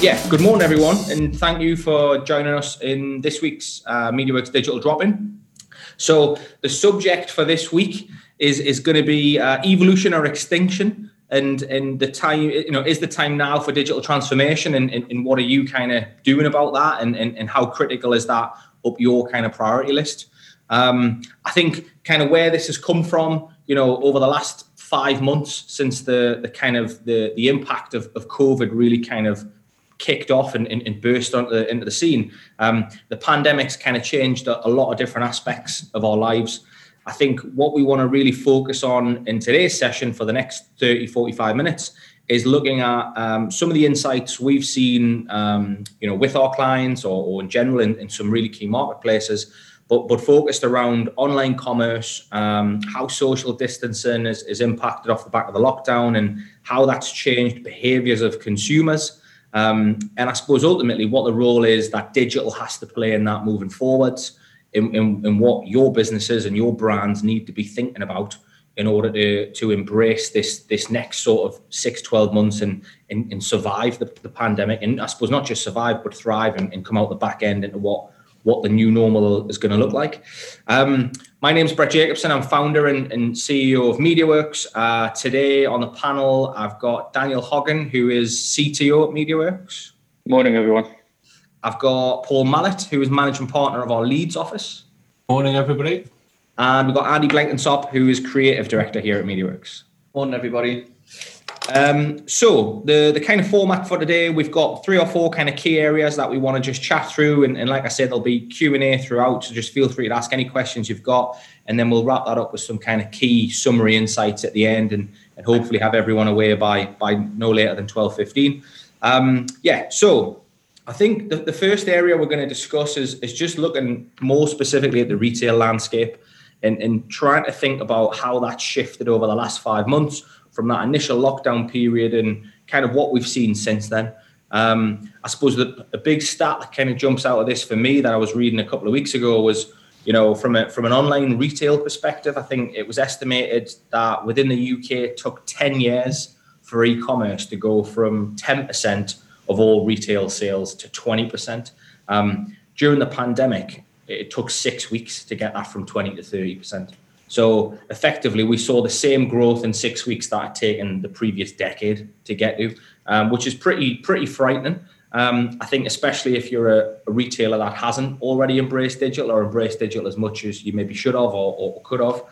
yeah, good morning, everyone, and thank you for joining us in this week's uh, MediaWorks Digital Drop-In. So the subject for this week is is going to be uh, evolution or extinction, and and the time you know is the time now for digital transformation, and, and, and what are you kind of doing about that, and, and and how critical is that up your kind of priority list? Um, I think kind of where this has come from, you know, over the last five months since the the kind of the the impact of, of COVID really kind of kicked off and, and, and burst onto the, into the scene. Um, the pandemic's kind of changed a, a, lot of different aspects of our lives. I think what we want to really focus on in today's session for the next 30, 45 minutes is looking at um, some of the insights we've seen, um, you know, with our clients or, or in general in, in, some really key marketplaces, but but focused around online commerce, um, how social distancing is, is impacted off the back of the lockdown, and how that's changed behaviours of consumers. Um, and I suppose ultimately what the role is that digital has to play in that moving forwards, in, in, in what your businesses and your brands need to be thinking about in order to to embrace this this next sort of six, 12 months and and, and survive the, the pandemic. And I suppose not just survive but thrive and, and come out the back end into what what the new normal is going to look like. Um, my name is Brett Jacobson. I'm founder and, and CEO of MediaWorks. Uh, today on the panel, I've got Daniel Hoggan, who is CTO at MediaWorks. Morning, everyone. I've got Paul Mallet, who is managing partner of our Leeds office. Morning, everybody. And we've got Andy Blenkinsop, who is creative director here at MediaWorks. Morning, everybody. Um, so the the kind of format for today, we've got three or four kind of key areas that we want to just chat through, and, and like I said, there'll be Q and A throughout. So just feel free to ask any questions you've got, and then we'll wrap that up with some kind of key summary insights at the end, and, and hopefully have everyone away by by no later than twelve fifteen. Um, yeah, so I think the, the first area we're going to discuss is is just looking more specifically at the retail landscape and, and trying to think about how that shifted over the last five months from that initial lockdown period and kind of what we've seen since then. Um, I suppose the, a big stat that kind of jumps out of this for me that I was reading a couple of weeks ago was, you know, from a, from an online retail perspective, I think it was estimated that within the UK it took 10 years for e-commerce to go from 10% of all retail sales to 20%. Um, during the pandemic, it took six weeks to get that from 20 to 30%. So effectively, we saw the same growth in six weeks that had taken the previous decade to get to, um, which is pretty pretty frightening. Um, I think especially if you're a, a, retailer that hasn't already embraced digital or embraced digital as much as you maybe should have or, or could have.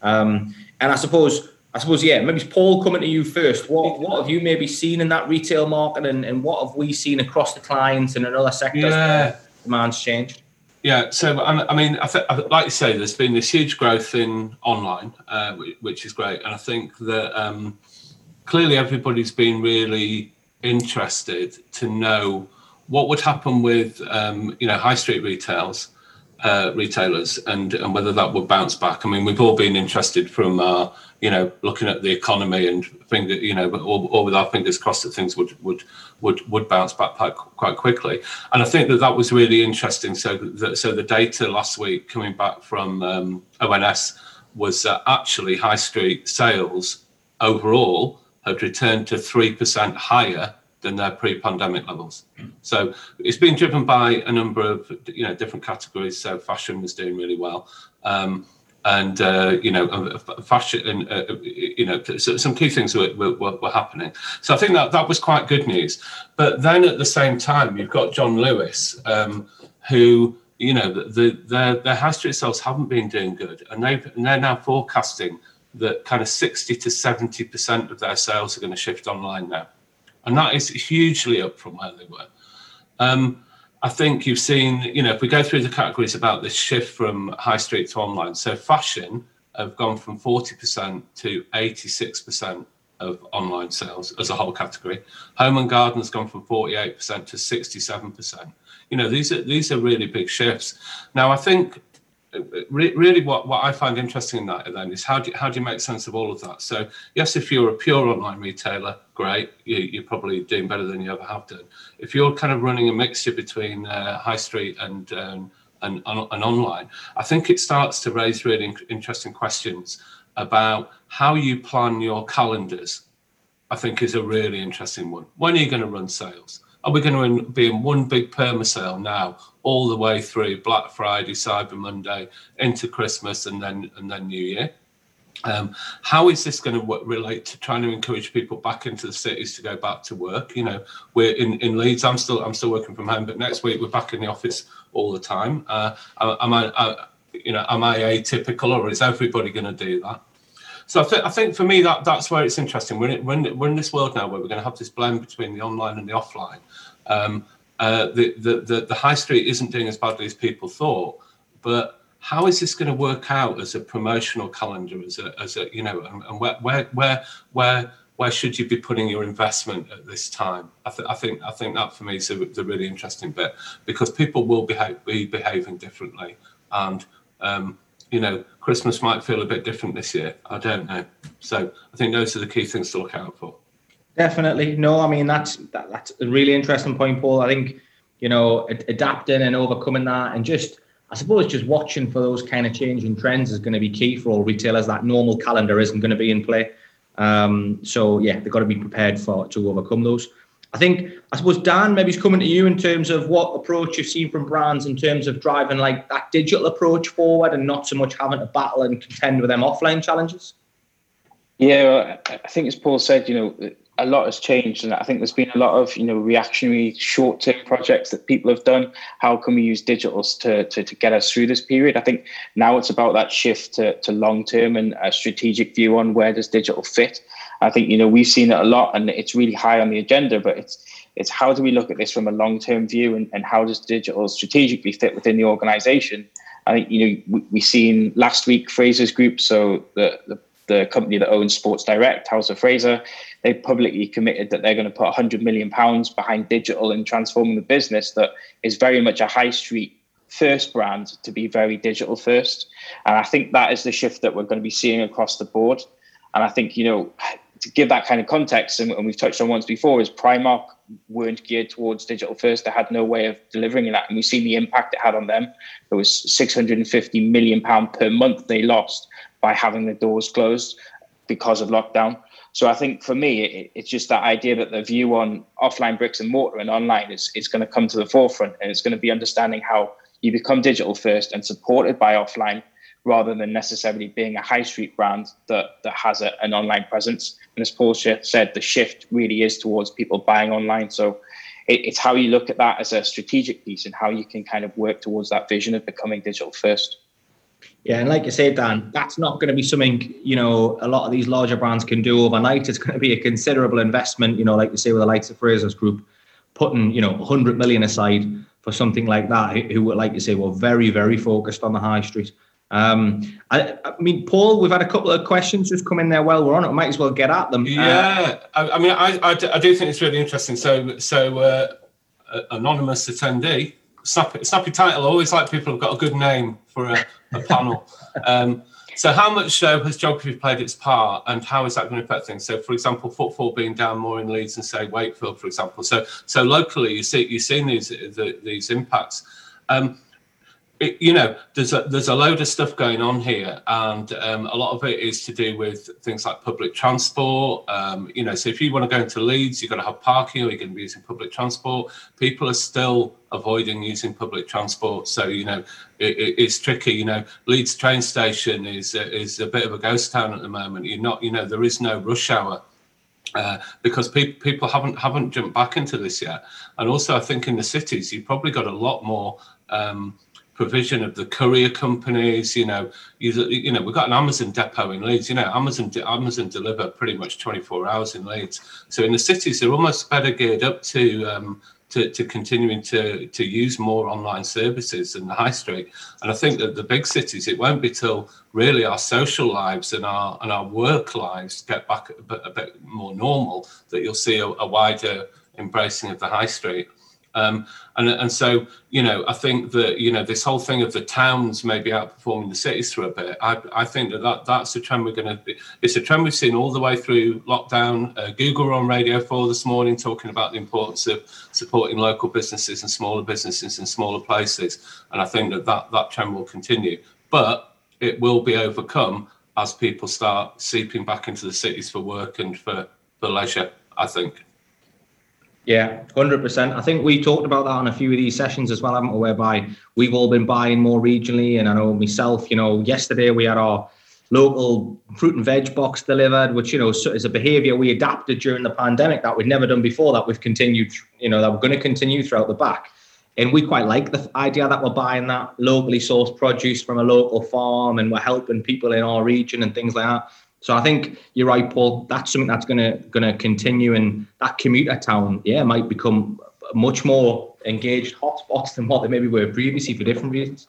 Um, and I suppose I suppose yeah, maybe Paul coming to you first. What what have you maybe seen in that retail market, and, and what have we seen across the clients and in other sectors? Yeah. Demand's changed. Yeah, so I mean, I th- like you say, there's been this huge growth in online, uh, which is great, and I think that um, clearly everybody's been really interested to know what would happen with um, you know high street retails, uh, retailers, and and whether that would bounce back. I mean, we've all been interested from our you know, looking at the economy and finger, you know, all, all with our fingers crossed that things would would would would bounce back quite, quite quickly. And I think that that was really interesting. So, the, so the data last week coming back from um, ONS was that actually high street sales overall had returned to three percent higher than their pre-pandemic levels. So it's been driven by a number of you know different categories. So fashion was doing really well. Um, and uh, you know fashion and uh, you know some key things were, were, were, happening. So i think that that was quite good news. But then at the same time you've got john lewis um, who you know the, the, their their high street sales haven't been doing good and and they're now forecasting that kind of 60 to 70 percent of their sales are going to shift online now. And that is hugely up from where they were. Um, I think you've seen, you know, if we go through the categories about this shift from high street to online. So fashion have gone from 40% to 86% of online sales as a whole category. Home and garden has gone from 48% to 67%. You know, these are these are really big shifts. Now, I think really what, what I find interesting in that then is how do, you, how do you make sense of all of that? So yes, if you're a pure online retailer, great, you, you're probably doing better than you ever have done. If you're kind of running a mixture between uh, high street and, um, and, and online, I think it starts to raise really interesting questions about how you plan your calendars. I think is a really interesting one. When are you going to run sales? Are we going to be in one big perma sale now, all the way through Black Friday, Cyber Monday, into Christmas, and then and then New Year? Um, how is this going to relate to trying to encourage people back into the cities to go back to work? You know, we're in, in Leeds. I'm still I'm still working from home, but next week we're back in the office all the time. Uh, am I, uh, you know, am I atypical, or is everybody going to do that? So I, th- I think for me that that's where it's interesting. We're in, we're, in, we're in this world now where we're going to have this blend between the online and the offline. Um, uh, the, the, the the high street isn't doing as badly as people thought, but how is this going to work out as a promotional calendar as a as a you know and, and where where where where where should you be putting your investment at this time? I, th- I think I think that for me is a, the really interesting bit because people will behave, be behaving differently, and um, you know Christmas might feel a bit different this year. I don't know. So I think those are the key things to look out for. Definitely, no. I mean that's that, that's a really interesting point, Paul. I think you know adapting and overcoming that, and just I suppose just watching for those kind of changing trends is going to be key for all retailers. That normal calendar isn't going to be in play. Um, so yeah, they've got to be prepared for to overcome those. I think I suppose Dan, maybe it's coming to you in terms of what approach you've seen from brands in terms of driving like that digital approach forward and not so much having to battle and contend with them offline challenges. Yeah, I think as Paul said, you know, a lot has changed and i think there's been a lot of you know reactionary short-term projects that people have done. How can we use digitals to, to, to get us through this period? I think now it's about that shift to, to long-term and a strategic view on where does digital fit i think you know we've seen it a lot and it's really high on the agenda but it's it's how do we look at this from a long-term view and, and how does digital strategically fit within the organization I think you know we, we seen last week Frasers Group, so the, the the company that owns Sports Direct, House of Fraser, they publicly committed that they're going to put 100 million pounds behind digital and transforming the business that is very much a high street first brand to be very digital first. And I think that is the shift that we're going to be seeing across the board. And I think, you know, to give that kind of context, and, and we've touched on once before, is Primark weren't geared towards digital first. They had no way of delivering that. And we've seen the impact it had on them. It was 650 million pound per month they lost by having the doors closed because of lockdown. So I think for me, it, it's just that idea that the view on offline bricks and mortar and online is, is going to come to the forefront, and it's going to be understanding how you become digital first and supported by offline rather than necessarily being a high street brand that, that has a, an online presence. And as Paul said, the shift really is towards people buying online. So it, it's how you look at that as a strategic piece and how you can kind of work towards that vision of becoming digital first. Yeah, and like you said, Dan, that's not going to be something you know a lot of these larger brands can do overnight. It's going to be a considerable investment. You know, like you say with the likes of Frasers Group, putting you know 100 million aside for something like that. Who, like you say, were very very focused on the high street. Um, I, I, mean, Paul, we've had a couple of questions just come in there while we're on it. We might as well get at them. Yeah, uh, I, I, mean, I, I, do think it's really interesting. So, so uh, anonymous attendee, snappy, snappy title. I always like people who've got a good name for a, a panel. Um, so, how much uh, has geography played its part, and how is that going to affect things? So, for example, footfall being down more in Leeds and say Wakefield, for example. So, so locally, you see you've seen these the, these impacts. Um, it, you know, there's a there's a load of stuff going on here, and um, a lot of it is to do with things like public transport. Um, you know, so if you want to go into Leeds, you've got to have parking, or you're going to be using public transport. People are still avoiding using public transport, so you know, it, it, it's tricky. You know, Leeds train station is is a bit of a ghost town at the moment. You're not, you know, there is no rush hour. Uh, because people people haven't haven't jumped back into this yet, and also I think in the cities you've probably got a lot more um, provision of the courier companies. You know, you, you know, we've got an Amazon depot in Leeds. You know, Amazon Amazon deliver pretty much 24 hours in Leeds. So in the cities, they're almost better geared up to um, to, to continuing to to use more online services than the high street. And I think that the big cities, it won't be till really our social lives and our and our work lives get back a bit, a bit more normal that you'll see a, a wider embracing of the high street. Um, and, and so, you know, I think that, you know, this whole thing of the towns maybe outperforming the cities for a bit, I, I think that, that that's a trend we're going to, it's a trend we've seen all the way through lockdown. Uh, Google on Radio 4 this morning talking about the importance of supporting local businesses and smaller businesses in smaller places. And I think that that, that trend will continue. But it will be overcome as people start seeping back into the cities for work and for, for leisure, I think. Yeah, hundred percent. I think we talked about that on a few of these sessions as well, haven't we? Whereby we've all been buying more regionally, and I know myself. You know, yesterday we had our local fruit and veg box delivered, which you know is a behaviour we adapted during the pandemic that we'd never done before. That we've continued, you know, that we're going to continue throughout the back. And we quite like the idea that we're buying that locally sourced produce from a local farm, and we're helping people in our region and things like that. So I think you're right, Paul. That's something that's gonna gonna continue, and that commuter town, yeah, might become much more engaged hotspots than what they maybe were previously for different reasons.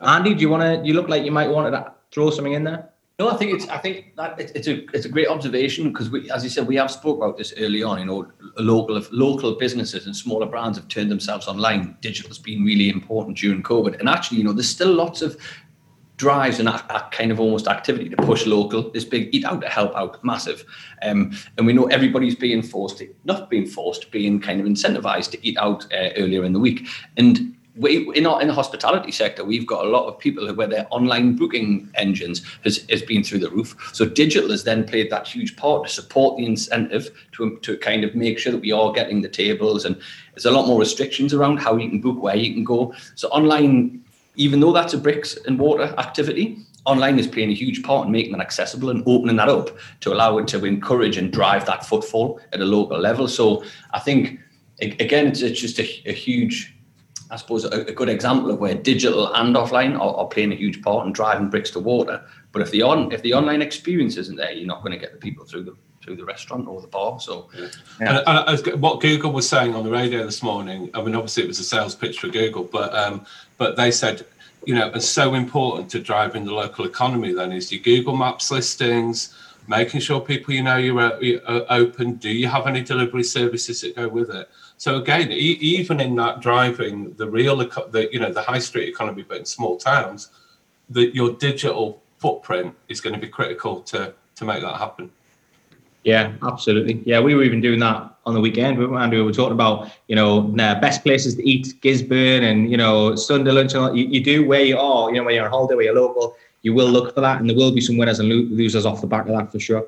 Andy, do you want to? You look like you might want to throw something in there. No, I think it's. I think that it's a it's a great observation because we, as you said, we have spoke about this early on. You know, local local businesses and smaller brands have turned themselves online. Digital has been really important during COVID, and actually, you know, there's still lots of drives and that, that, kind of almost activity to push local. This big eat out to help out, massive. Um, and we know everybody's being forced, to, not being forced, being kind of incentivized to eat out uh, earlier in the week. And we in our in the hospitality sector, we've got a lot of people where their online booking engines has, has been through the roof. So digital has then played that huge part to support the incentive to to kind of make sure that we are getting the tables and there's a lot more restrictions around how you can book, where you can go. So online even though that's a bricks and mortar activity, online is playing a huge part in making that accessible and opening that up to allow it to encourage and drive that footfall at a local level. So I think again, it's, just a, a, huge, I suppose, a, a, good example of where digital and offline are, are, playing a huge part in driving bricks to water. But if the on if the online experience isn't there, you're not going to get the people through the through the restaurant or the bar. So, yeah. and, and what Google was saying on the radio this morning, I mean, obviously it was a sales pitch for Google, but um, but they said, you know, it's so important to driving the local economy. Then is your Google Maps listings, making sure people you know you're, you're open. Do you have any delivery services that go with it? So again, e- even in that driving the real, the you know, the high street economy, but in small towns, that your digital footprint is going to be critical to to make that happen. Yeah, absolutely. Yeah, we were even doing that on the weekend. We were, we were talking about, you know, best places to eat, Gisburn and, you know, Sunday lunch. You, you do where you are, you know, when you're on holiday, where you're local, you will look for that. And there will be some winners and losers off the back of that for sure.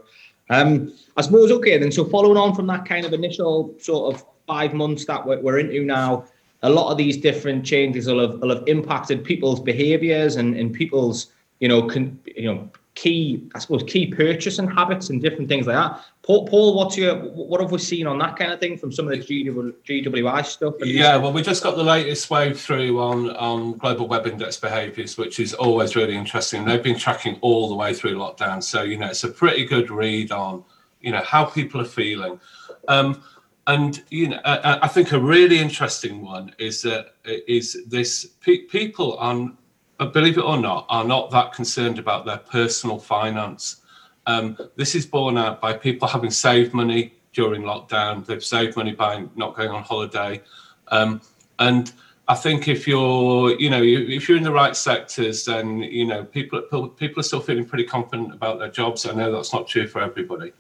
Um, I suppose, okay, then, so following on from that kind of initial sort of five months that we're, we're into now, a lot of these different changes will have, will have impacted people's behaviors and, and people's, you know, con, you know, key, I suppose, key purchasing habits and different things like that. Paul, Paul, what's your what have we seen on that kind of thing from some of the GW, GWI stuff? Yeah, well, we just got the latest wave through on on global web index behaviours, which is always really interesting. They've been tracking all the way through lockdown, so you know it's a pretty good read on you know how people are feeling. Um, and you know, I, I, think a really interesting one is that is this pe- people on believe it or not, are not that concerned about their personal finance. Um, this is borne out by people having saved money during lockdown. They've saved money by not going on holiday. Um, and I think if you're, you know, if you're in the right sectors, then you know people people are still feeling pretty confident about their jobs. I know that's not true for everybody,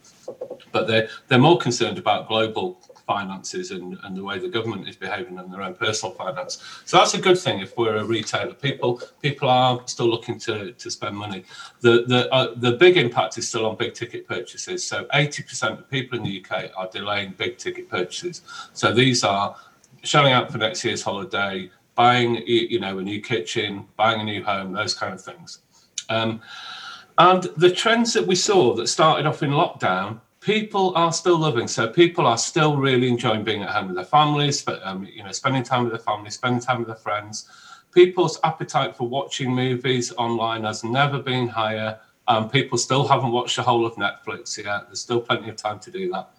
but they're they're more concerned about global finances and, and the way the government is behaving and their own personal finance. So that's a good thing if we're a retailer. People people are still looking to, to spend money. The the uh, the big impact is still on big ticket purchases. So 80% of people in the UK are delaying big ticket purchases. So these are shelling out for next year's holiday, buying you know a new kitchen, buying a new home, those kind of things. Um, and the trends that we saw that started off in lockdown people are still loving. So people are still really enjoying being at home with their families, but um, you know, spending time with their family, spending time with their friends. People's appetite for watching movies online has never been higher. Um, people still haven't watched the whole of Netflix yet. There's still plenty of time to do that.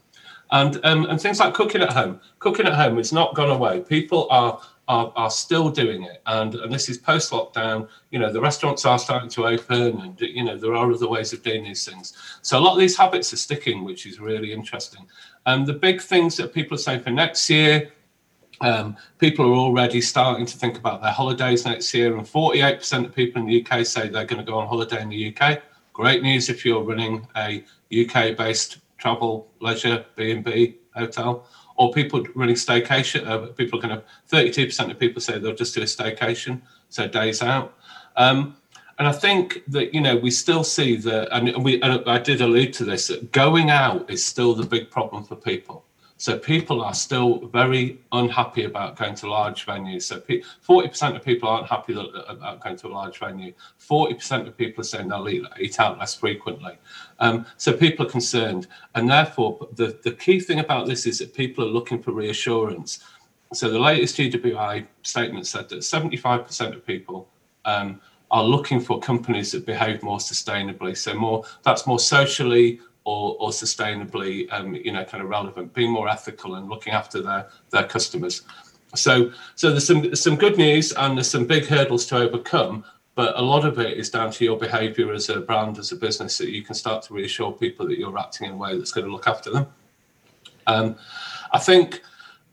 And um, and things like cooking at home. Cooking at home, it's not gone away. People are are, are still doing it. And, and this is post lockdown. You know, the restaurants are starting to open and, you know, there are other ways of doing these things. So a lot of these habits are sticking, which is really interesting. And um, the big things that people are saying for next year, um, people are already starting to think about their holidays next year, and 48% of people in the UK say they're going to go on holiday in the UK. Great news if you're running a UK-based travel, leisure, B&B hotel or people running staycation. Uh, people are going to, 32% of people say they'll just do a staycation, so days out. Um, and I think that, you know, we still see that, and, we, and I did allude to this, that going out is still the big problem for people. So people are still very unhappy about going to large venues. So 40% of people aren't happy about going to a large venue. 40% of people are saying they'll eat, eat out less frequently. Um, so people are concerned. And therefore, the, the key thing about this is that people are looking for reassurance. So the latest GWI statement said that 75% of people um, are looking for companies that behave more sustainably. So more that's more socially or, or sustainably, um, you know, kind of relevant, being more ethical and looking after their their customers. So so there's some some good news and there's some big hurdles to overcome. But a lot of it is down to your behaviour as a brand, as a business, that you can start to reassure people that you're acting in a way that's going to look after them. Um, I think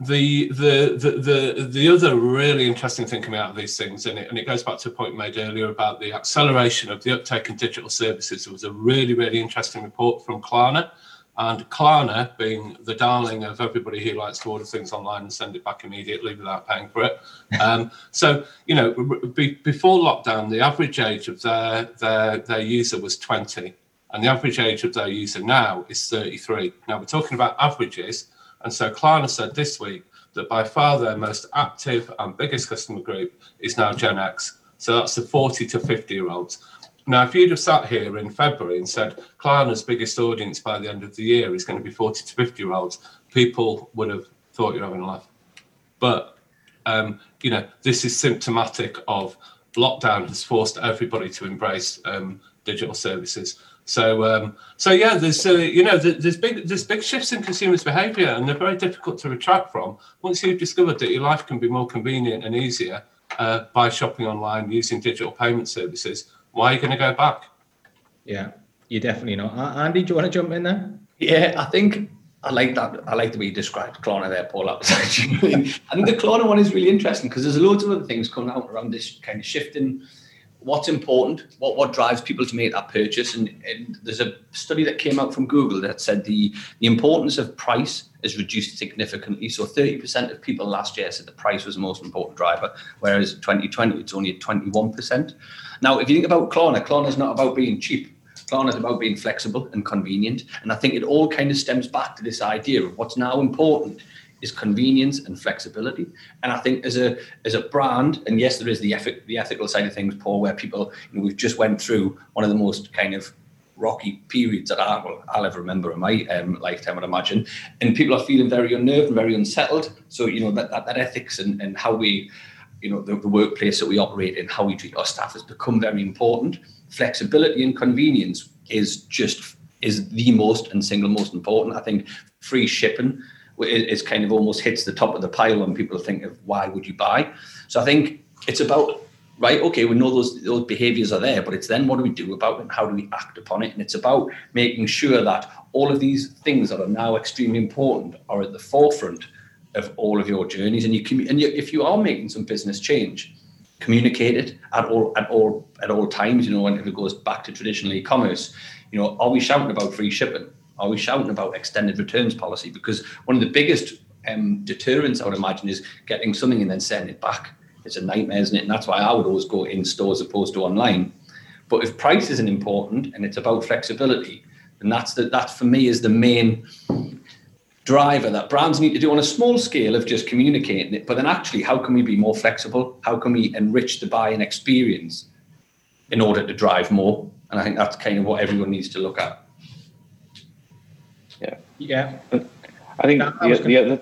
the, the the the the other really interesting thing coming out of these things, and it, and it goes back to a point made earlier about the acceleration of the uptake in digital services. There was a really really interesting report from Klarna, and Klarna being the darling of everybody who likes to order things online and send it back immediately without paying for it. Um, so you know, be, before lockdown, the average age of their their their user was 20, and the average age of their user now is 33. Now we're talking about averages and so Klarna said this week that by far their most active and biggest customer group is now Gen X. So that's the 40 to 50 year olds. Now, if you'd have sat here in February and said Klarna's biggest audience by the end of the year is going to be 40 to 50 year olds, people would have thought you're having a laugh. But, um, you know, this is symptomatic of lockdown has forced everybody to embrace um, digital services. So, um, so yeah, there's uh, you know there's big there's big shifts in consumers' behaviour, and they're very difficult to retract from. Once you've discovered that your life can be more convenient and easier uh, by shopping online using digital payment services, why are you going to go back? Yeah, you're definitely not. Andy, do you want to jump in there? Yeah, I think I like that. I like the way you described Klarna there, Paul. That was actually, I think the Klarna one is really interesting because there's loads of other things coming out around this kind of shifting what's important, what, what drives people to make that purchase. And, and, there's a study that came out from Google that said the, the importance of price is reduced significantly. So 30% of people last year said the price was the most important driver, whereas 2020 it's only at 21%. Now, if you think about Klarna, Klarna is not about being cheap. Klarna is about being flexible and convenient. And I think it all kind of stems back to this idea of what's now important is convenience and flexibility. And I think as a as a brand, and yes, there is the ethic, the ethical side of things, Paul, where people you know, we've just went through one of the most kind of rocky periods that I, well, I'll ever remember in my um, lifetime, I'd imagine. And people are feeling very unnerved and very unsettled. So you know that that, that ethics and, and how we you know the, the workplace that we operate in, how we treat our staff has become very important. Flexibility and convenience is just is the most and single most important. I think free shipping is kind of almost hits the top of the pile when people think of why would you buy. So I think it's about right. Okay, we know those those behaviours are there, but it's then what do we do about it and how do we act upon it? And it's about making sure that all of these things that are now extremely important are at the forefront of all of your journeys. And you can, and you, if you are making some business change, communicate it at all at all at all times. You know, when it goes back to traditional e-commerce, you know, are we shouting about free shipping? Are we shouting about extended returns policy? Because one of the biggest um, deterrents, I would imagine, is getting something and then sending it back. It's a nightmare, isn't it? And that's why I would always go in stores opposed to online. But if price isn't important and it's about flexibility, then that's the, that for me is the main driver that brands need to do on a small scale of just communicating it. But then actually, how can we be more flexible? How can we enrich the buying experience in order to drive more? And I think that's kind of what everyone needs to look at. Yeah. Yeah. I think the, the other,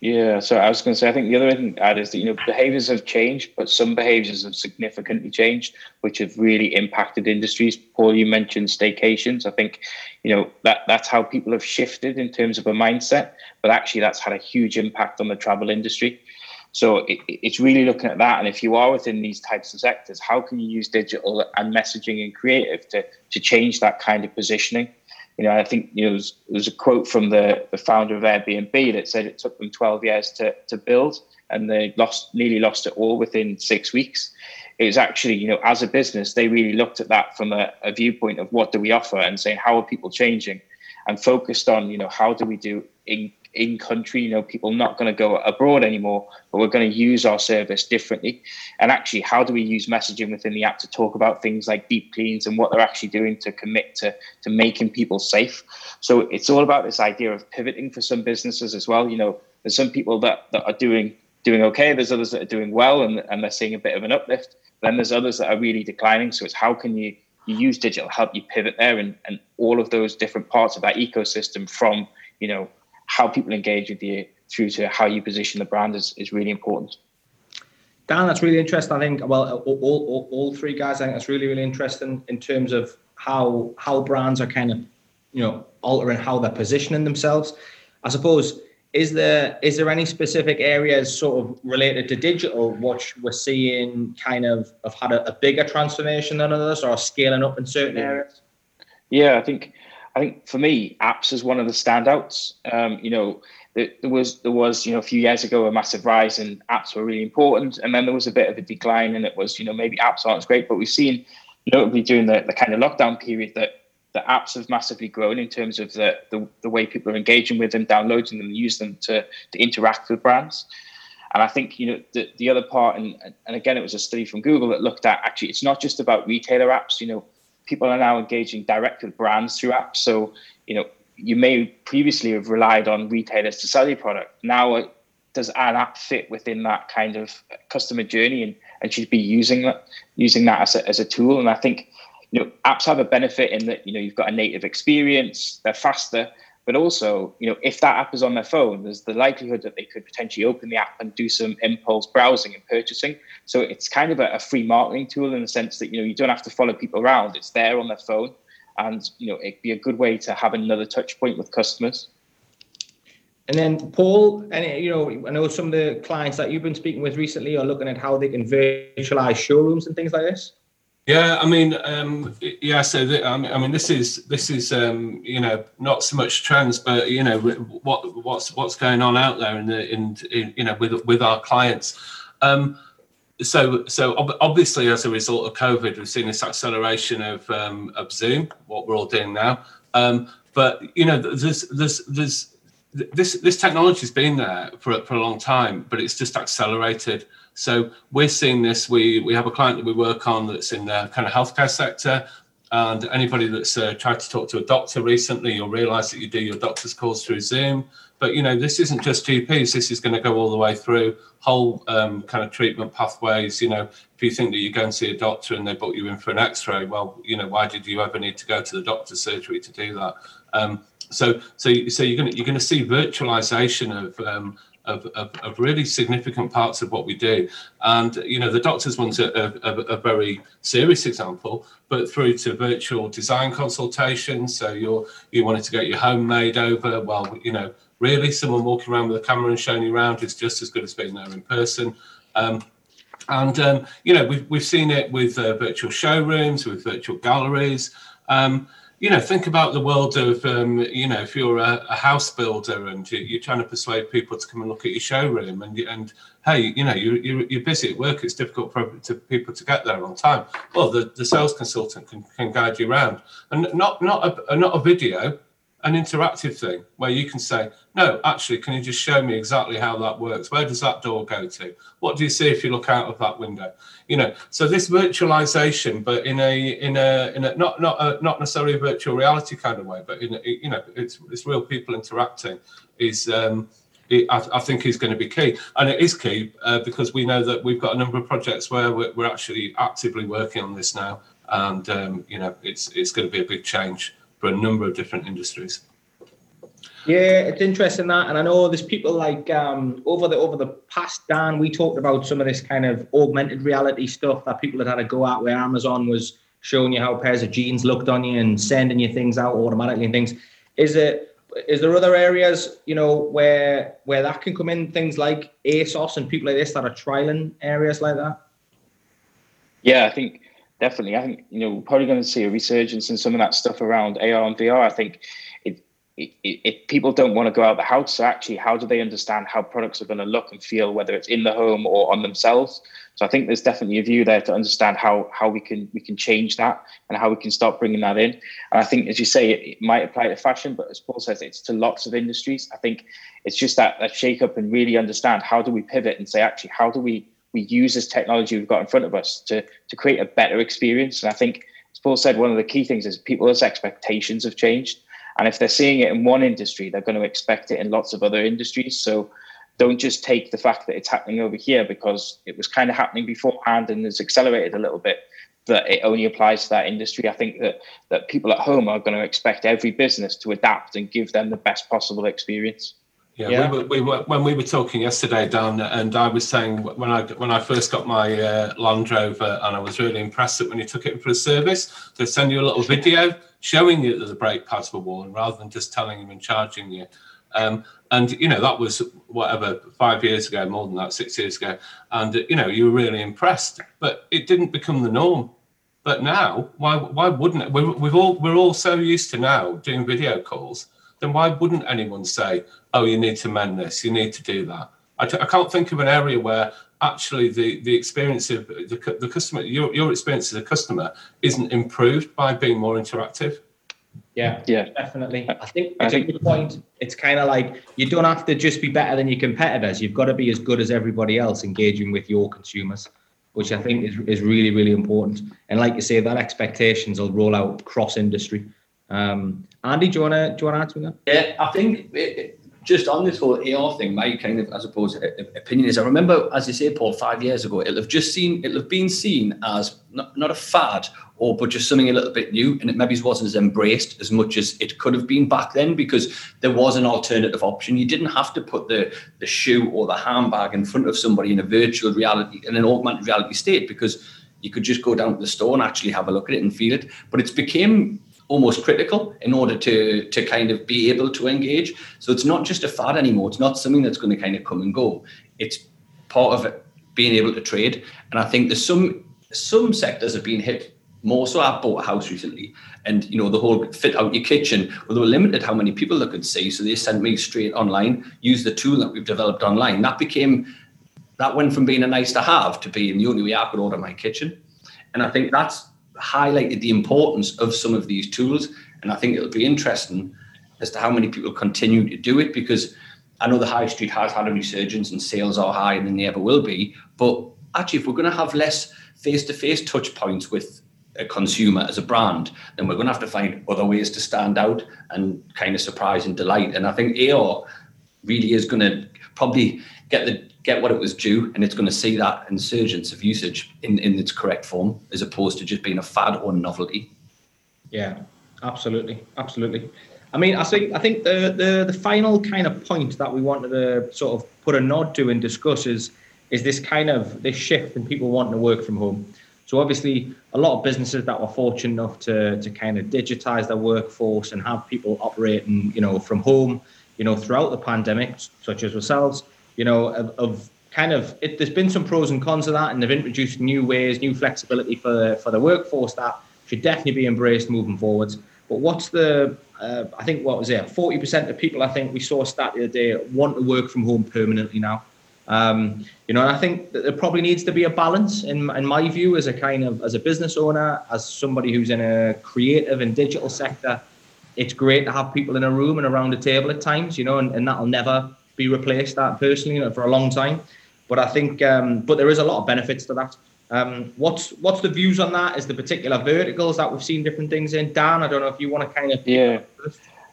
yeah. So I was going to say, I think the other thing to add is that you know behaviors have changed, but some behaviors have significantly changed, which have really impacted industries. Paul, you mentioned staycations. I think you know that that's how people have shifted in terms of a mindset, but actually that's had a huge impact on the travel industry. So it, it's really looking at that. And if you are within these types of sectors, how can you use digital and messaging and creative to to change that kind of positioning? You know, I think you know, there's a quote from the, the founder of Airbnb that said it took them 12 years to, to build and they lost nearly lost it all within six weeks. It was actually, you know, as a business, they really looked at that from a, a viewpoint of what do we offer and saying how are people changing and focused on, you know, how do we do in, in country. You know, people not going to go abroad anymore, but we're going to use our service differently. And actually, how do we use messaging within the app to talk about things like deep cleans and what they're actually doing to commit to to making people safe? So it's all about this idea of pivoting for some businesses as well. You know, there's some people that that are doing doing okay. There's others that are doing well and, and they're seeing a bit of an uplift. Then there's others that are really declining. So it's how can you you use digital help you pivot there and, and all of those different parts of that ecosystem from you know how people engage with you through to how you position the brand is, is really important. Dan, that's really interesting. I think well, all, all, all three guys. I think that's really really interesting in terms of how how brands are kind of you know altering how they're positioning themselves. I suppose is there is there any specific areas sort of related to digital which we're seeing kind of have had a, a bigger transformation than others or scaling up in certain areas? Yeah, I think I think for me, apps is one of the standouts. Um, you know, there, was there was you know a few years ago a massive rise and apps were really important, and then there was a bit of a decline, and it was you know maybe apps aren't as great, but we've seen notably during the, the kind of lockdown period that the apps have massively grown in terms of the, the, the way people are engaging with them, downloading them, use them to, to interact with brands. And I think, you know, the, the other part, and, and again, it was a study from Google that looked at actually, it's not just about retailer apps. You know, people are now engaging direct with brands through apps. So, you know, you may previously have relied on retailers to sell your product. Now, uh, does an app fit within that kind of customer journey? And, and should be using that, using that as a, as a tool. And I think, you know, apps have a benefit in that you know you've got a native experience, they're faster, but also you know if that app is on their phone, there's the likelihood that they could potentially open the app and do some impulse browsing and purchasing. So it's kind of a, a free marketing tool in the sense that you know you don't have to follow people around; it's there on their phone, and you know it'd be a good way to have another touch point with customers. And then Paul, and you know, I know some of the clients that you've been speaking with recently are looking at how they can virtualize showrooms and things like this. Yeah, I mean, um, yeah. So the, I mean, this is this is um, you know not so much trends, but you know what what's what's going on out there in the in, in you know with with our clients. Um, so so obviously as a result of COVID, we've seen this acceleration of um, of Zoom, what we're all doing now. Um, but you know, there's there's there's this this technology has been there for for a long time, but it's just accelerated. So we're seeing this. We we have a client that we work on that's in the kind of healthcare sector, and anybody that's uh, tried to talk to a doctor recently, you'll realise that you do your doctor's calls through Zoom. But you know, this isn't just GPs. This is going to go all the way through whole um, kind of treatment pathways. You know, if you think that you go and see a doctor and they book you in for an X-ray, well, you know, why did you ever need to go to the doctor's surgery to do that? Um, so, so, so you're going to you're going to see virtualization of um, of, of, of, really significant parts of what we do. And, you know, the doctors one's a, a, a, very serious example, but through to virtual design consultations. So you're, you wanted to get your home made over. Well, you know, really someone walking around with a camera and showing you around is just as good as being there in person. Um, and, um, you know, we've, we've seen it with uh, virtual showrooms, with virtual galleries. Um, you know, think about the world of, um, you know, if you're a, a house builder and you, are trying to persuade people to come and look at your showroom, and and hey, you know, you, you're, you're busy at work, it's difficult for to people to get there on time. Well, the, the sales consultant can, can guide you around, and not not a not a video, an interactive thing where you can say, no, actually, can you just show me exactly how that works? Where does that door go to? What do you see if you look out of that window? You know, so this virtualization, but in a in a in a not not a, not necessarily a virtual reality kind of way, but in a, you know, it's it's real people interacting is. Um, it, I, I, think is going to be key, and it is key uh, because we know that we've got a number of projects where we're, we're actually actively working on this now, and um, you know it's it's going to be a big change for a number of different industries. Yeah, it's interesting that, and I know there's people like um, over the over the past Dan, we talked about some of this kind of augmented reality stuff that people had had to go at, where Amazon was showing you how pairs of jeans looked on you and sending you things out automatically and things. Is it is there other areas you know where where that can come in? Things like ASOS and people like this that are trialing areas like that. Yeah, I think definitely. I think you know we're probably going to see a resurgence in some of that stuff around AR and VR. I think if people don't want to go out the house, so actually, how do they understand how products are going to look and feel, whether it's in the home or on themselves? So I think there's definitely a view there to understand how how we can we can change that and how we can start bringing that in. And I think, as you say, it, it might apply to fashion, but as Paul says, it's to lots of industries. I think it's just that that shake up and really understand how do we pivot and say, actually, how do we we use this technology we've got in front of us to to create a better experience? And I think, as Paul said, one of the key things is people's expectations have changed. And if they're seeing it in one industry, they're going to expect it in lots of other industries. So don't just take the fact that it's happening over here because it was kind of happening beforehand and has accelerated a little bit that it only applies to that industry. I think that that people at home are going to expect every business to adapt and give them the best possible experience. Yeah, yeah. We, were, we were when we were talking yesterday, Dan, and I was saying when I when I first got my uh, Land Rover, and I was really impressed that when you took it for a service, they send you a little video showing you that the brake pads were worn, rather than just telling you and charging you. Um, and you know that was whatever five years ago, more than that, six years ago, and you know you were really impressed, but it didn't become the norm. But now, why why wouldn't it? We're, we've all we're all so used to now doing video calls then why wouldn't anyone say, oh, you need to mend this, you need to do that? I t- I can't think of an area where actually the, the experience of the, the customer, your, your experience as a customer isn't improved by being more interactive. Yeah, yeah, definitely. I think it's a good point. It's kind of like you don't have to just be better than your competitors. You've got to be as good as everybody else engaging with your consumers, which I think is, is really, really important. And like you say, that expectations will roll out cross industry. Um, Andy, do you want to do you want to add to that? Yeah, I think it, just on this whole AR thing, my kind of, I suppose, opinion is I remember, as you say, Paul, five years ago, it'll have just seen, it'll have been seen as not, not a fad or but just something a little bit new, and it maybe wasn't as embraced as much as it could have been back then because there was an alternative option. You didn't have to put the the shoe or the handbag in front of somebody in a virtual reality, in an augmented reality state, because you could just go down to the store and actually have a look at it and feel it. But it's became almost critical in order to to kind of be able to engage. So it's not just a fad anymore. It's not something that's going to kind of come and go. It's part of it, being able to trade. And I think there's some some sectors have been hit more so. I bought a house recently, and you know the whole fit out your kitchen. Well, they were limited how many people they could see, so they sent me straight online. Use the tool that we've developed online. That became that went from being a nice to have to being the only way I could order my kitchen. And I think that's highlighted the importance of some of these tools. And I think it'll be interesting as to how many people continue to do it because I know the high street has had a resurgence and sales are higher than they ever will be. But actually, if we're going to have less face to face touch points with a consumer as a brand, then we're going to have to find other ways to stand out and kind of surprise and delight. And I think AR really is going to probably get the get what it was due, and it's going to see that insurgence of usage in, in its correct form, as opposed to just being a fad or novelty. Yeah, absolutely, absolutely. I mean, I think I think the, the the final kind of point that we wanted to sort of put a nod to and discuss is is this kind of this shift in people wanting to work from home. So obviously, a lot of businesses that were fortunate enough to to kind of digitize their workforce and have people operating, you know, from home, you know, throughout the pandemic, such as ourselves, you know, of, of kind of it, there's been some pros and cons of that, and they've introduced new ways, new flexibility for for the workforce that should definitely be embraced moving forwards. But what's the uh, I think what was it? Forty percent of people I think we saw stat the other day want to work from home permanently now. Um, you know, and I think that there probably needs to be a balance in, in my view as a kind of as a business owner, as somebody who's in a creative and digital sector. It's great to have people in a room and around a table at times, you know, and, and that'll never be replaced that personally you know, for a long time. But I think, um, but there is a lot of benefits to that. Um, what's what's the views on that? Is the particular verticals that we've seen different things in? Dan, I don't know if you want to kind of yeah,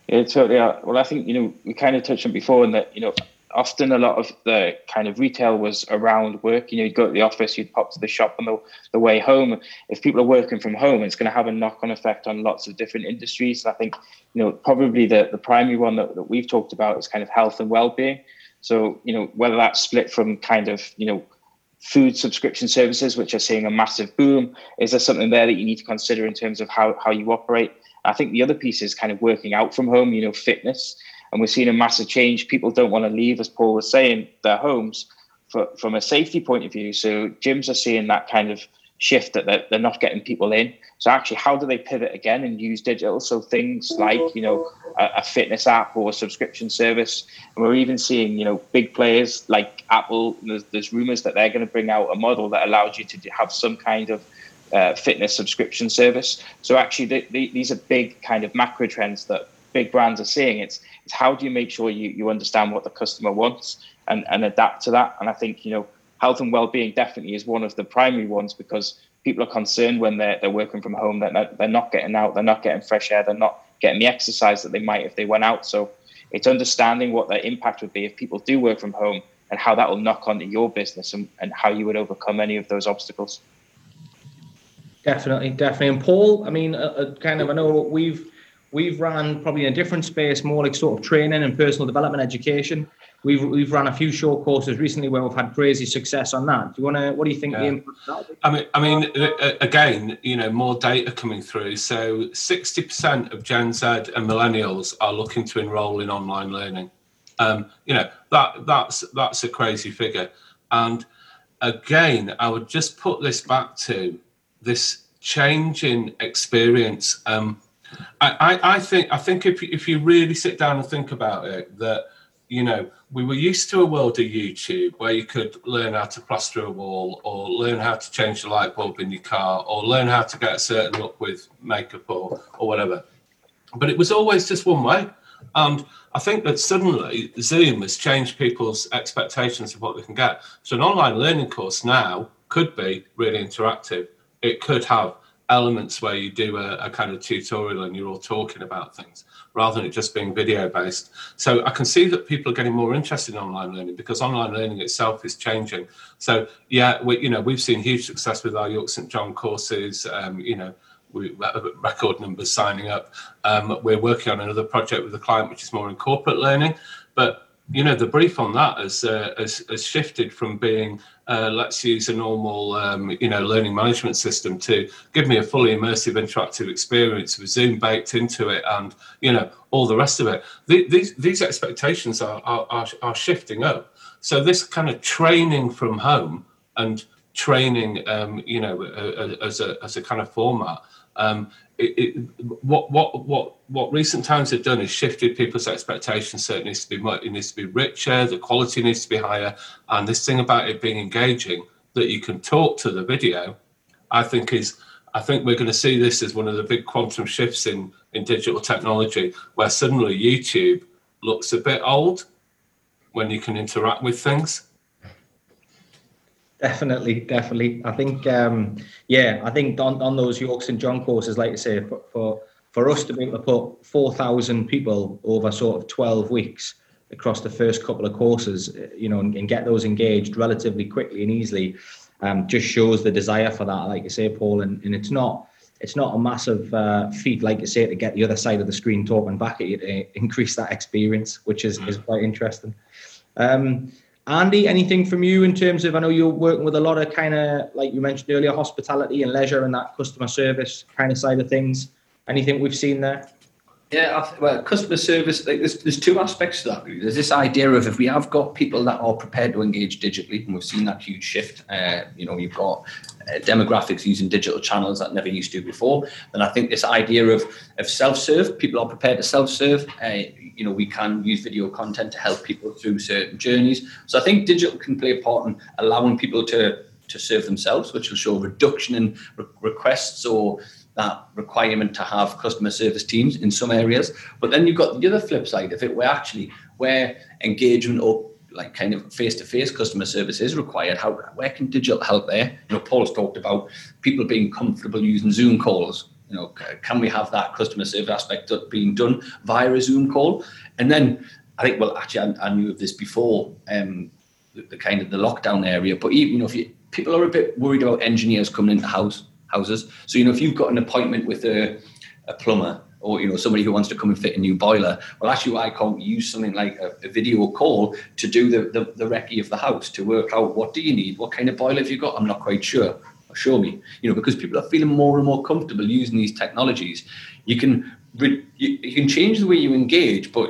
yeah, totally. Well, I think you know we kind of touched on before, and that you know often a lot of the kind of retail was around work. You know, you'd go to the office, you'd pop to the shop on the, the way home. If people are working from home, it's going to have a knock on effect on lots of different industries. And I think, you know, probably the, the primary one that, that we've talked about is kind of health and well being. So, you know, whether that's split from kind of, you know, food subscription services, which are seeing a massive boom, is there something there that you need to consider in terms of how, how you operate? I think the other piece is kind of working out from home, you know, fitness and we're seeing a massive change. People don't want to leave, as Paul was saying, their homes for, from a safety point of view. So gyms are seeing that kind of shift that they're, they're not getting people in. So actually, how do they pivot again and use digital? So things like you know a, a, fitness app or a subscription service, and we're even seeing you know big players like Apple. There's, there's rumors that they're going to bring out a model that allows you to have some kind of uh, fitness subscription service. So actually, the, the, these are big kind of macro trends that big brands are seeing. It's it's how do you make sure you, you understand what the customer wants and, and adapt to that. And I think you know health and well-being definitely is one of the primary ones because people are concerned when they're, they're working from home that they're not getting out, they're not getting fresh air, they're not getting the exercise that they might if they went out. So it's understanding what the impact would be if people do work from home and how that will knock onto your business and, and how you would overcome any of those obstacles. Definitely, definitely. And Paul, I mean, uh, uh, kind of, I know we've we've run probably in a different space, more like sort of training and personal development education. We've we've run a few short courses recently where we've had crazy success on that. Do you want to? What do you think yeah. the impact? I mean, I mean, again, you know, more data coming through. So, sixty percent of Gen Z and millennials are looking to enrol in online learning. Um, you know, that that's that's a crazy figure. And again, I would just put this back to this change in experience. Um, I, I, think I think if if you really sit down and think about it, that you know we were used to a world of YouTube where you could learn how to plaster a wall, or learn how to change the light bulb in your car, or learn how to get a certain look with makeup or or whatever. But it was always just one way. And I think that suddenly Zoom has changed people's expectations of what they can get. So an online learning course now could be really interactive it could have elements where you do a, a, kind of tutorial and you're all talking about things rather than it just being video based. So I can see that people are getting more interested in online learning because online learning itself is changing. So yeah, we you know we've seen huge success with our York St John courses. Um, you know. We record numbers signing up. Um, we're working on another project with a client which is more in corporate learning, but you know, the brief on that has, uh, has, has shifted from being uh, let's use a normal, um, you know, learning management system to give me a fully immersive, interactive experience with Zoom baked into it, and you know, all the rest of it. The, these these expectations are, are are shifting up. So this kind of training from home and training, um, you know, as a as a kind of format um, what what what what recent times have done is shifted people's expectations. So it needs to be it needs to be richer, the quality needs to be higher, and this thing about it being engaging that you can talk to the video, I think is I think we're going to see this as one of the big quantum shifts in in digital technology, where suddenly YouTube looks a bit old when you can interact with things. Definitely, definitely. I think, um, yeah, I think on, on those York St John courses, like I say, for, for, for us to be able to put 4,000 people over sort of 12 weeks across the first couple of courses, you know, and, and get those engaged relatively quickly and easily, um, just shows the desire for that, like you say, Paul. And, and it's not it's not a massive uh, feat, like you say, to get the other side of the screen talking back at you to increase that experience, which is, is quite interesting. Um, Andy, anything from you in terms of? I know you're working with a lot of kind of like you mentioned earlier, hospitality and leisure and that customer service kind of side of things. Anything we've seen there? Yeah, well, customer service. Like there's, there's two aspects to that. There's this idea of if we have got people that are prepared to engage digitally, and we've seen that huge shift. Uh, you know, you've got demographics using digital channels that never used to before. And I think this idea of of self serve, people are prepared to self serve. Uh, you know, we can use video content to help people through certain journeys. So I think digital can play a part in allowing people to to serve themselves, which will show reduction in re- requests or that requirement to have customer service teams in some areas. But then you've got the other flip side of it, where actually where engagement or like kind of face-to-face customer service is required. How where can digital help there? You know, Paul's talked about people being comfortable using Zoom calls you know, can we have that customer service aspect being done via a Zoom call? And then I think, well, actually, I, I knew of this before um, the, the, kind of the lockdown area. But even you know, if you, people are a bit worried about engineers coming into house houses, so you know, if you've got an appointment with a, a plumber or you know somebody who wants to come and fit a new boiler well actually I can't use something like a, a, video call to do the, the the recce of the house to work out what do you need what kind of boiler have you got? I'm not quite sure. Show me. You know because people are feeling more and more comfortable using these technologies. You can you, you can change the way you engage but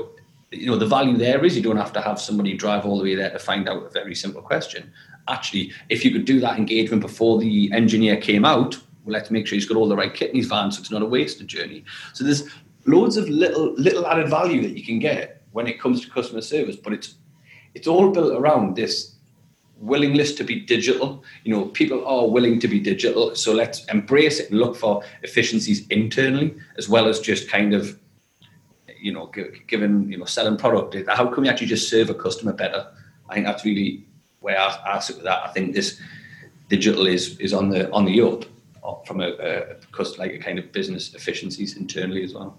you know the value there is you don't have to have somebody drive all the way there to find out a very simple question. Actually, if you could do that engagement before the engineer came out, well, let's make sure he's got all the right kit in his van so it's not a wasted journey. So there's loads of little little added value that you can get when it comes to customer service, but it's it's all built around this willingness to be digital. You know, people are willing to be digital, so let's embrace it and look for efficiencies internally as well as just kind of, you know, given you know selling product. How can we actually just serve a customer better? I think that's really where I, I sit with that. I think this digital is is on the on the up from a, a like a kind of business efficiencies internally as well.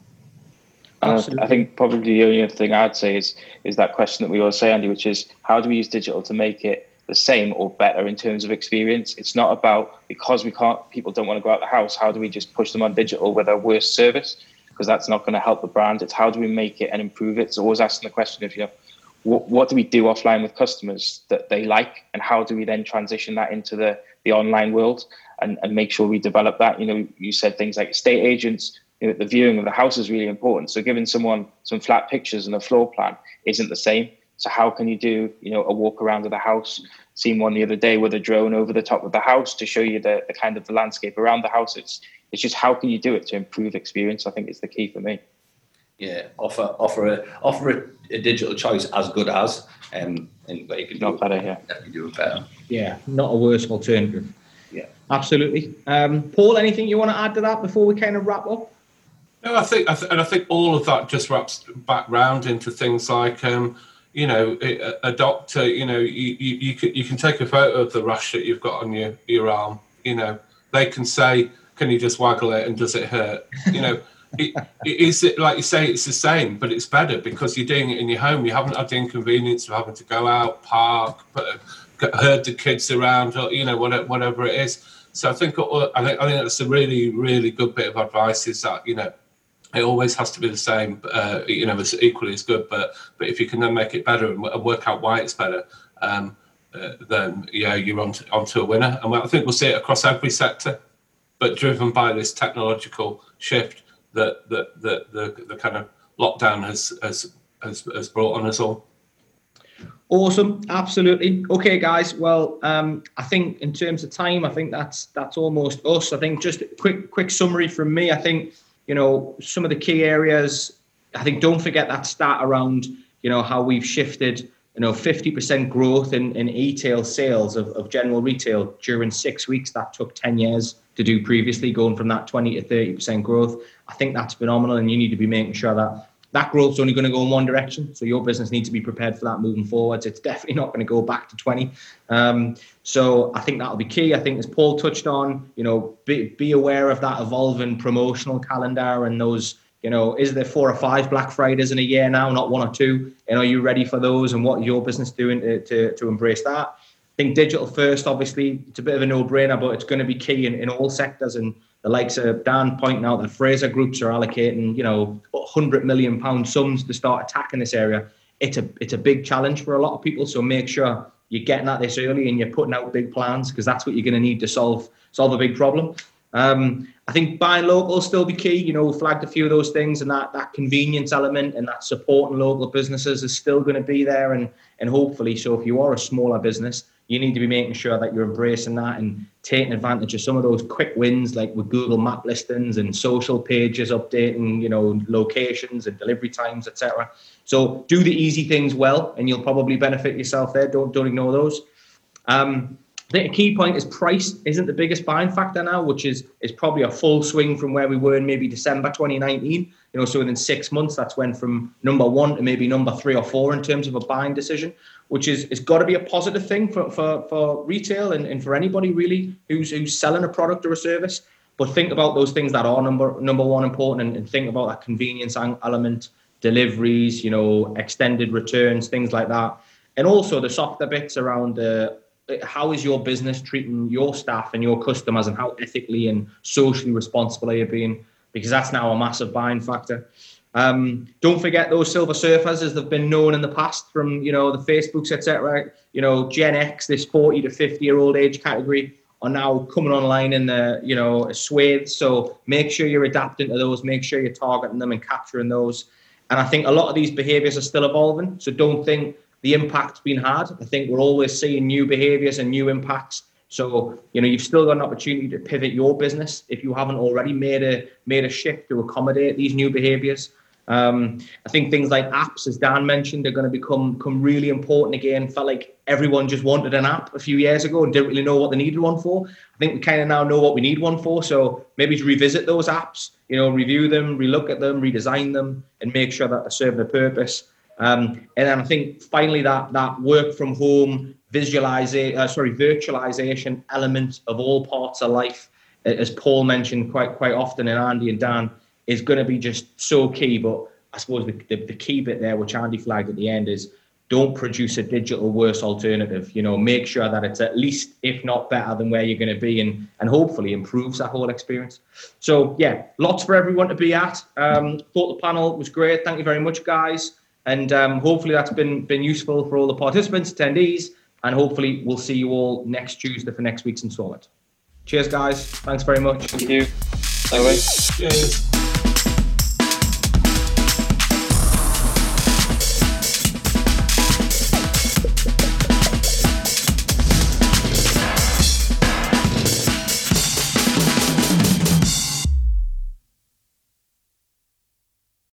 Uh, I think probably the only other thing I'd say is is that question that we always say, Andy, which is how do we use digital to make it the same or better in terms of experience? It's not about because we can't, people don't want to go out the house. How do we just push them on digital with a worse service? Because that's not going to help the brand. It's how do we make it and improve it? It's always asking the question of you know what, what do we do offline with customers that they like, and how do we then transition that into the the online world and, and make sure we develop that? You know, you said things like estate agents you know, the viewing of the house is really important. So giving someone some flat pictures and a floor plan isn't the same. So how can you do, you know, a walk around of the house? Seen one the other day with a drone over the top of the house to show you the, the kind of the landscape around the house. It's it's just how can you do it to improve experience? I think is the key for me. Yeah, offer offer a offer a, a digital choice as good as, um, and but you can not better. Yeah, definitely do it better. Yeah, not a worse alternative. Yeah, absolutely. Um, Paul, anything you want to add to that before we kind of wrap up? No, I think, and I think all of that just wraps back round into things like, um, you know, a, doctor. You know, you, you, you, can you can take a photo of the rash that you've got on your your arm. You know, they can say, "Can you just waggle it and does it hurt?" You know. it, it is it like you say it's the same but it's better because you're doing it in your home you haven't had the inconvenience of having to go out park put, herd the kids around or you know whatever, whatever it is so i think i think i think that's a really really good bit of advice is that you know it always has to be the same. Uh, you know, it's equally as good. But but if you can then make it better and, work out why it's better, um, uh, then yeah, you're on to, onto a winner. And I think we'll see it across every sector, but driven by this technological shift that that the, the the kind of lockdown has has has, has brought on us all. Awesome, absolutely. Okay, guys. Well, um, I think in terms of time, I think that's that's almost us. I think just a quick quick summary from me. I think you know, some of the key areas. I think don't forget that stat around, you know, how we've shifted, you know, 50% growth in, in e-tail sales of, of general retail during six weeks. That took 10 years to do previously, going from that 20 to 30% growth. I think that's phenomenal, and you need to be making sure that that growth's only going to go in one direction. So your business needs to be prepared for that moving forwards. It's definitely not going to go back to 20. Um, so I think that'll be key. I think as Paul touched on, you know, be, be aware of that evolving promotional calendar and those, you know, is there four or five Black Fridays in a year now, not one or two? And are you ready for those? And what your business doing to, to, to embrace that? I think digital first, obviously, it's a bit of a no-brainer, but it's going to be key in, in all sectors. And the likes of Dan pointing out that Fraser groups are allocating, you know, 100 million pound sums to start attacking this area. It's a it's a big challenge for a lot of people. So make sure you're getting at this early and you're putting out big plans because that's what you're going to need to solve solve a big problem. Um, I think buying local will still be key. You know, flagged a few of those things, and that that convenience element and that supporting local businesses is still going to be there, and and hopefully, so if you are a smaller business, you need to be making sure that you're embracing that and taking advantage of some of those quick wins, like with Google Map listings and social pages updating, you know, locations and delivery times, etc. So do the easy things well, and you'll probably benefit yourself there. Don't don't ignore those. Um, I think a key point is price isn't the biggest buying factor now, which is is probably a full swing from where we were in maybe December 2019. You know, so within six months, that's went from number one to maybe number three or four in terms of a buying decision, which is it's got to be a positive thing for for, for retail and, and for anybody really who's who's selling a product or a service. But think about those things that are number number one important, and, and think about that convenience element, deliveries, you know, extended returns, things like that, and also the softer bits around how is your business treating your staff and your customers and how ethically and socially responsible are you being? Because that's now a massive buying factor um, don't forget those silver surfers as they've been known in the past from you know the facebooks etc you know gen x this 40 to 50 year old age category are now coming online in the you know swathes so make sure you're adapting to those make sure you're targeting them and capturing those and i think a lot of these behaviors are still evolving so don't think the impact's been had. I think we're always seeing new behaviours and new impacts. So you know you've still got an opportunity to pivot your business if you haven't already made a made a shift to accommodate these new behaviours. Um, I think things like apps, as Dan mentioned, are going to become become really important again. Felt like everyone just wanted an app a few years ago and didn't really know what they needed one for. I think we kind of now know what we need one for. So maybe to revisit those apps, you know, review them, relook at them, redesign them, and make sure that they serve their purpose. Um, and then I think finally that that work from home visualization, uh, sorry, virtualization element of all parts of life, as Paul mentioned quite quite often, and Andy and Dan is going to be just so key. But I suppose the, the, the key bit there, which Andy flagged at the end, is don't produce a digital worse alternative. You know, make sure that it's at least, if not better than where you're going to be, and and hopefully improves that whole experience. So yeah, lots for everyone to be at. Um, thought the panel was great. Thank you very much, guys, and um, hopefully that's been been useful for all the participants, attendees, and hopefully we'll see you all next Tuesday for next week's installment. Cheers, guys. Thanks very much. Thank you. Bye. Cheers.